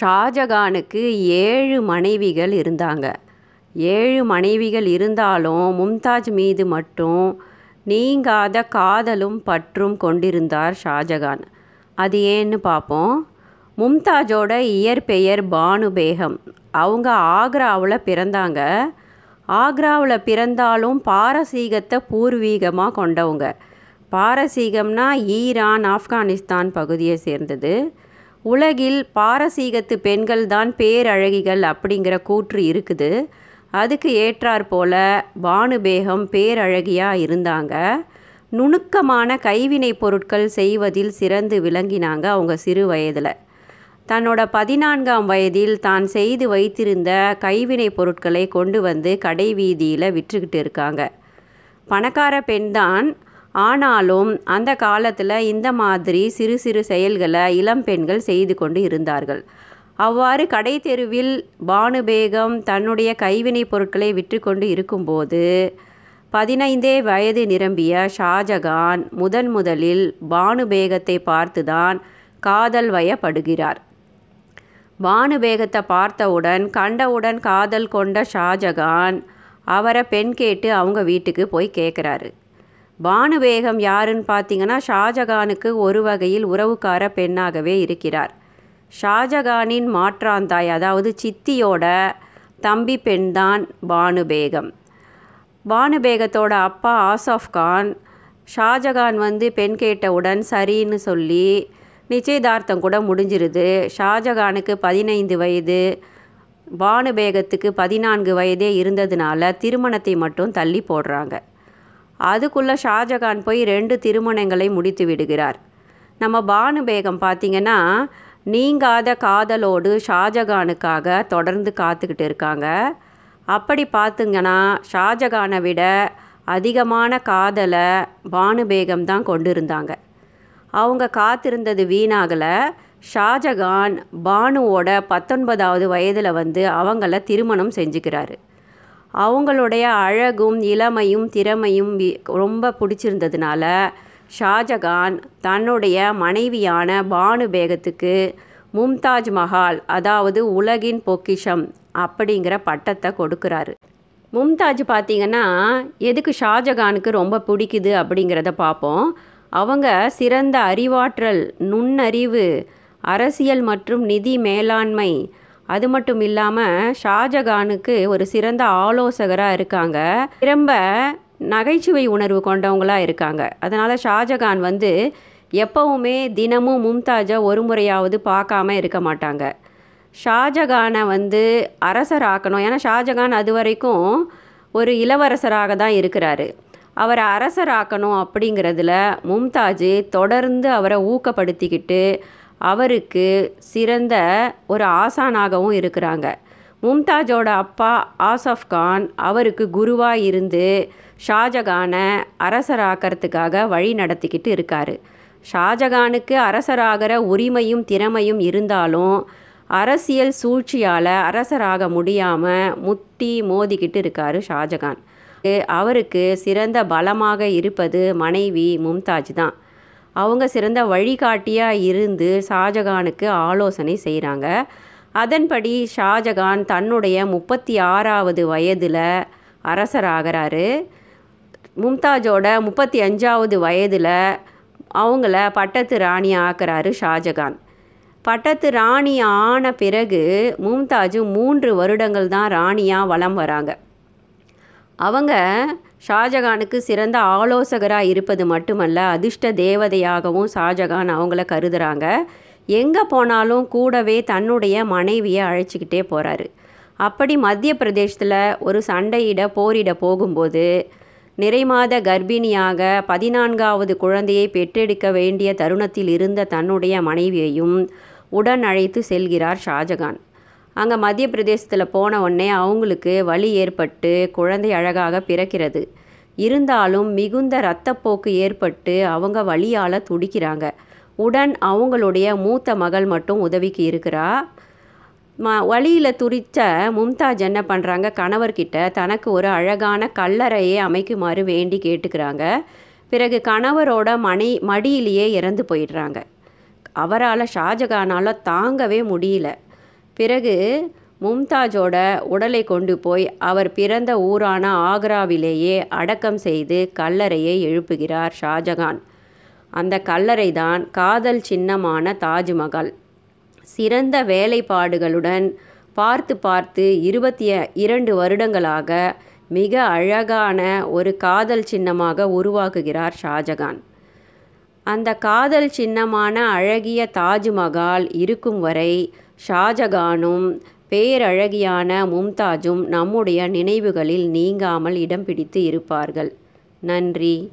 ஷாஜகானுக்கு ஏழு மனைவிகள் இருந்தாங்க. ஏழு மனைவிகள் இருந்தாலும் மும்தாஜ் மீது மட்டும் நீங்காத காதலும் பற்றும் கொண்டிருந்தார் ஷாஜகான். அது ஏன்னு பார்ப்போம் மும்தாஜோட இயற்பெயர் பானு பேகம் அவங்க ஆக்ராவில் பிறந்தாங்க. ஆக்ராவில் பிறந்தாலும் பாரசீகத்தை பூர்வீகமாக கொண்டவங்க. பாரசீகம்னா ஈரான் ஆப்கானிஸ்தான் பகுதியை சேர்ந்தது. உலகில் பாரசீகத்து பெண்கள் தான் பேரழகிகள் அப்படிங்கிற கூற்று இருக்குது. அதுக்கு ஏற்றாற் போல பானுபேகம் பேரழகியாக இருந்தாங்க. நுணுக்கமான கைவினை பொருட்கள் செய்வதில் சிறந்து விளங்கினாங்க அவங்க சிறு வயதில். தன்னோட பதினான்காம் வயதில் தான் செய்து வைத்திருந்த கைவினை பொருட்களை கொண்டு வந்து கடை வீதியில் விற்றுக்கிட்டு இருக்காங்க. பணக்கார பெண்தான் ஆனாலும் அந்த காலத்தில் இந்த மாதிரி சிறு சிறு செயல்களை இளம் பெண்கள் செய்து கொண்டு இருந்தார்கள். அவ்வாறு கடை தெருவில் பானுபேகம் தன்னுடைய கைவினை பொருட்களை விற்றுக்கொண்டு இருக்கும்போது பதினைந்தே வயது நிரம்பிய ஷாஜகான் முதன் முதலில் பானுபேகத்தை பார்த்துதான் காதல் வயப்படுகிறார். பானுபேகத்தை பார்த்தவுடன் கண்டவுடன் காதல் கொண்ட ஷாஜகான் அவரை பெண் கேட்டு அவங்க வீட்டுக்கு போய் கேட்குறாரு பானுவேகம் யாருன்னு பார்த்தீங்கன்னா ஷாஜகானுக்கு ஒரு வகையில் உறவுக்கார பெண்ணாகவே இருக்கிறார். ஷாஜகானின் மாற்றாந்தாய் அதாவது சித்தியோட தம்பி பெண்தான் பானுபேகம். பானுபேகத்தோட அப்பா ஆசாஃப் கான் ஷாஜகான் வந்து பெண் கேட்டவுடன் சரின்னு சொல்லி நிச்சயதார்த்தம் கூட முடிஞ்சிருது. ஷாஜகானுக்கு பதினைந்து வயது பானுபேகத்துக்கு பதினான்கு வயதே இருந்ததுனால திருமணத்தை மட்டும் தள்ளி போடுறாங்க. அதுக்குள்ளே ஷாஜகான் போய் ரெண்டு திருமணங்களை முடித்து விடுகிறார். நம்ம பானு பேகம் பார்த்திங்கன்னா நீங்காத காதலோடு ஷாஜகானுக்காக தொடர்ந்து காத்துக்கிட்டு இருக்காங்க. அப்படி பார்த்துங்கன்னா ஷாஜகானை விட அதிகமான காதலை பானுபேகம் தான் கொண்டு இருந்தாங்க அவங்க காத்திருந்தது வீணாகலை. ஷாஜகான் பானுவோட பத்தொன்பதாவது வயதில் வந்து அவங்கள திருமணம் செஞ்சுக்கிறாரு. அவங்களுடைய அழகும் இளமையும் திறமையும் ரொம்ப பிடிச்சிருந்ததுனால ஷாஜகான் தன்னுடைய மனைவியான பானு பேகத்துக்கு மும்தாஜ் மஹால் அதாவது உலகின் பொக்கிஷம் அப்படிங்கிற பட்டத்தை கொடுக்குறாரு. மும்தாஜ் பார்த்திங்கன்னா எதுக்கு ஷாஜகானுக்கு ரொம்ப பிடிக்குது அப்படிங்கிறத பார்ப்போம் அவங்க சிறந்த அறிவாற்றல் நுண்ணறிவு அரசியல் மற்றும் நிதி மேலாண்மை அது மட்டும் இல்லாமல் ஷாஜகானுக்கு ஒரு சிறந்த ஆலோசகராக இருக்காங்க. திரும்ப நகைச்சுவை உணர்வு கொண்டவங்களாக இருக்காங்க. அதனால் ஷாஜகான் வந்து எப்போவுமே தினமும் மும்தாஜை ஒரு முறையாவது பார்க்காம இருக்க மாட்டாங்க. ஷாஜகானை வந்து அரசராக்கணும். ஏன்னா ஷாஜகான் அது வரைக்கும் ஒரு இளவரசராக தான் இருக்கிறாரு. அவரை அரசராக்கணும் அப்படிங்கிறதுல மும்தாஜ் தொடர்ந்து அவரை ஊக்கப்படுத்திக்கிட்டு அவருக்கு சிறந்த ஒரு ஆசானாகவும் இருக்கிறாங்க. மும்தாஜோட அப்பா ஆசஃப் கான் அவருக்கு குருவாக இருந்து ஷாஜகானை அரசராக்கிறதுக்காக வழி நடத்திக்கிட்டு இருக்கார். ஷாஜகானுக்கு அரசராகிற உரிமையும் திறமையும் இருந்தாலும் அரசியல் சூழ்ச்சியால் அரசராக முடியாமல் முட்டி மோதிக்கிட்டு இருக்கார் ஷாஜகான். அவருக்கு சிறந்த பலமாக இருப்பது மனைவி மும்தாஜ் தான். அவங்க சிறந்த வழிகாட்டியாக இருந்து ஷாஜகானுக்கு ஆலோசனை செய்கிறாங்க அதன்படி ஷாஜகான் தன்னுடைய முப்பத்தி ஆறாவது வயதில் அரசராகிறாரு. மும்தாஜோட முப்பத்தி அஞ்சாவது வயதில் அவங்கள பட்டத்து ராணி ஆக்குறாரு ஷாஜகான். பட்டத்து ராணி ஆன பிறகு மும்தாஜ் மூன்று வருடங்கள் தான் ராணியாக வலம் வராங்க. அவங்க ஷாஜகானுக்கு சிறந்த ஆலோசகராக இருப்பது மட்டுமல்ல அதிர்ஷ்ட தேவதையாகவும் ஷாஜகான் அவங்கள கருதுகிறாங்க எங்கே போனாலும் கூடவே தன்னுடைய மனைவியை அழைச்சிக்கிட்டே போகிறாரு அப்படி மத்திய பிரதேசத்தில் ஒரு சண்டையிட போரிட போகும்போது நிறைமாத கர்ப்பிணியாக பதினான்காவது குழந்தையை பெற்றெடுக்க வேண்டிய தருணத்தில் இருந்த தன்னுடைய மனைவியையும் உடன் அழைத்து செல்கிறார் ஷாஜகான். அங்கே மத்திய பிரதேசத்தில் போன உடனே அவங்களுக்கு வலி ஏற்பட்டு குழந்தை அழகாக பிறக்கிறது. இருந்தாலும் மிகுந்த இரத்தப்போக்கு ஏற்பட்டு அவங்க வழியால் துடிக்கிறாங்க. உடன் அவங்களுடைய மூத்த மகள் மட்டும் உதவிக்கு இருக்கிறா? ம வழியில் துரித்த மும்தாஜ் என்ன பண்ணுறாங்க கணவர்கிட்ட தனக்கு ஒரு அழகான கல்லறையை அமைக்குமாறு வேண்டி கேட்டுக்கிறாங்க. பிறகு கணவரோட மணி மடியிலேயே இறந்து போயிடுறாங்க. அவரால் ஷாஜகானால் தாங்கவே முடியல. பிறகு மும்தாஜோட உடலை கொண்டு போய் அவர் பிறந்த ஊரான ஆக்ராவிலேயே அடக்கம் செய்து கல்லறையை எழுப்புகிறார் ஷாஜகான். அந்த கல்லறை தான் காதல் சின்னமான தாஜ்மஹால். சிறந்த வேலைப்பாடுகளுடன் பார்த்து பார்த்து இருபத்தி இரண்டு வருடங்களாக மிக அழகான ஒரு காதல் சின்னமாக உருவாக்குகிறார் ஷாஜகான். அந்த காதல் சின்னமான அழகிய தாஜ்மஹால் இருக்கும் வரை ஷாஜகானும் பேரழகியான மும்தாஜும் நம்முடைய நினைவுகளில் நீங்காமல் இடம் பிடித்து இருப்பார்கள். நன்றி.